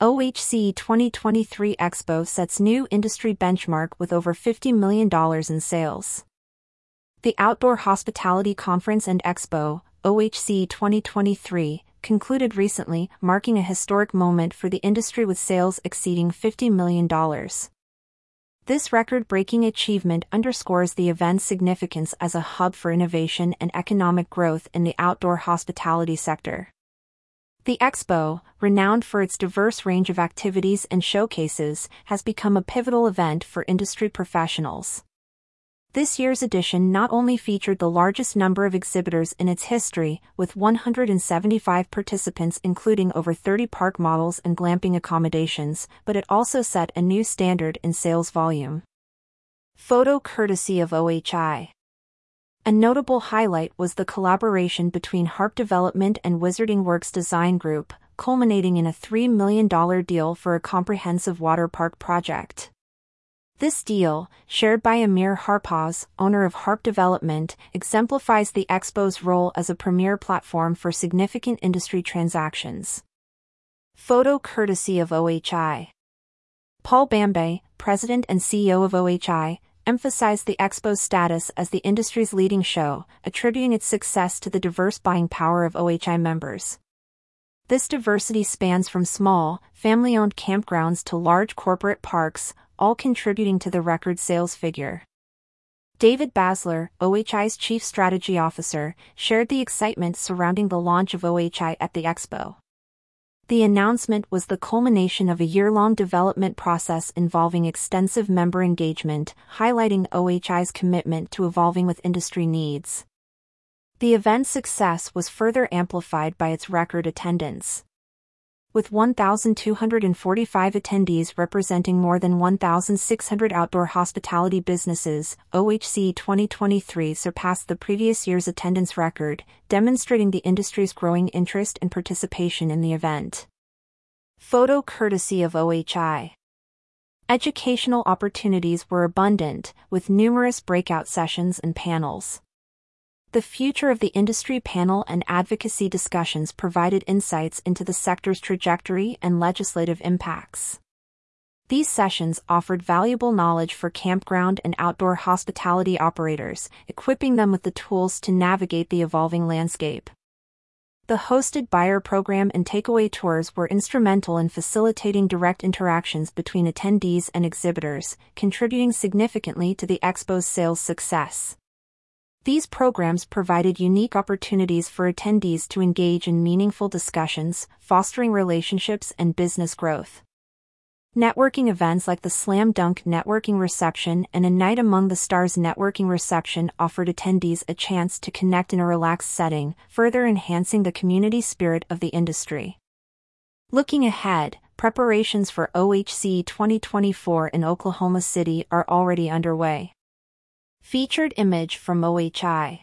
OHC 2023 Expo sets new industry benchmark with over $50 million in sales. The Outdoor Hospitality Conference and Expo, OHC 2023, concluded recently, marking a historic moment for the industry with sales exceeding $50 million. This record breaking achievement underscores the event's significance as a hub for innovation and economic growth in the outdoor hospitality sector. The Expo, renowned for its diverse range of activities and showcases, has become a pivotal event for industry professionals. This year's edition not only featured the largest number of exhibitors in its history, with 175 participants including over 30 park models and glamping accommodations, but it also set a new standard in sales volume. Photo courtesy of OHI. A notable highlight was the collaboration between Harp Development and Wizarding Works Design Group, culminating in a $3 million deal for a comprehensive water park project. This deal, shared by Amir Harpaz, owner of Harp Development, exemplifies the Expo's role as a premier platform for significant industry transactions. Photo courtesy of OHI. Paul Bambei, president and CEO of OHI, emphasized the Expo's status as the industry's leading show, attributing its success to the diverse buying power of OHI members. This diversity spans from small, family owned campgrounds to large corporate parks, all contributing to the record sales figure. David Basler, OHI's chief strategy officer, shared the excitement surrounding the launch of OHI at the expo. The announcement was the culmination of a year-long development process involving extensive member engagement, highlighting OHI's commitment to evolving with industry needs. The event's success was further amplified by its record attendance. With 1,245 attendees representing more than 1,600 outdoor hospitality businesses, OHC 2023 surpassed the previous year's attendance record, demonstrating the industry's growing interest and participation in the event. Photo courtesy of OHI. Educational opportunities were abundant, with numerous breakout sessions and panels. The Future of the Industry panel and advocacy discussions provided insights into the sector's trajectory and legislative impacts. These sessions offered valuable knowledge for campground and outdoor hospitality operators, equipping them with the tools to navigate the evolving landscape. The hosted buyer program and takeaway tours were instrumental in facilitating direct interactions between attendees and exhibitors, contributing significantly to the expo's sales success. These programs provided unique opportunities for attendees to engage in meaningful discussions, fostering relationships and business growth. Networking events like the Slam Dunk Networking Reception and a Night Among the Stars Networking Reception offered attendees a chance to connect in a relaxed setting, further enhancing the community spirit of the industry. Looking ahead, preparations for OHC 2024 in Oklahoma City are already underway. Featured image from OHI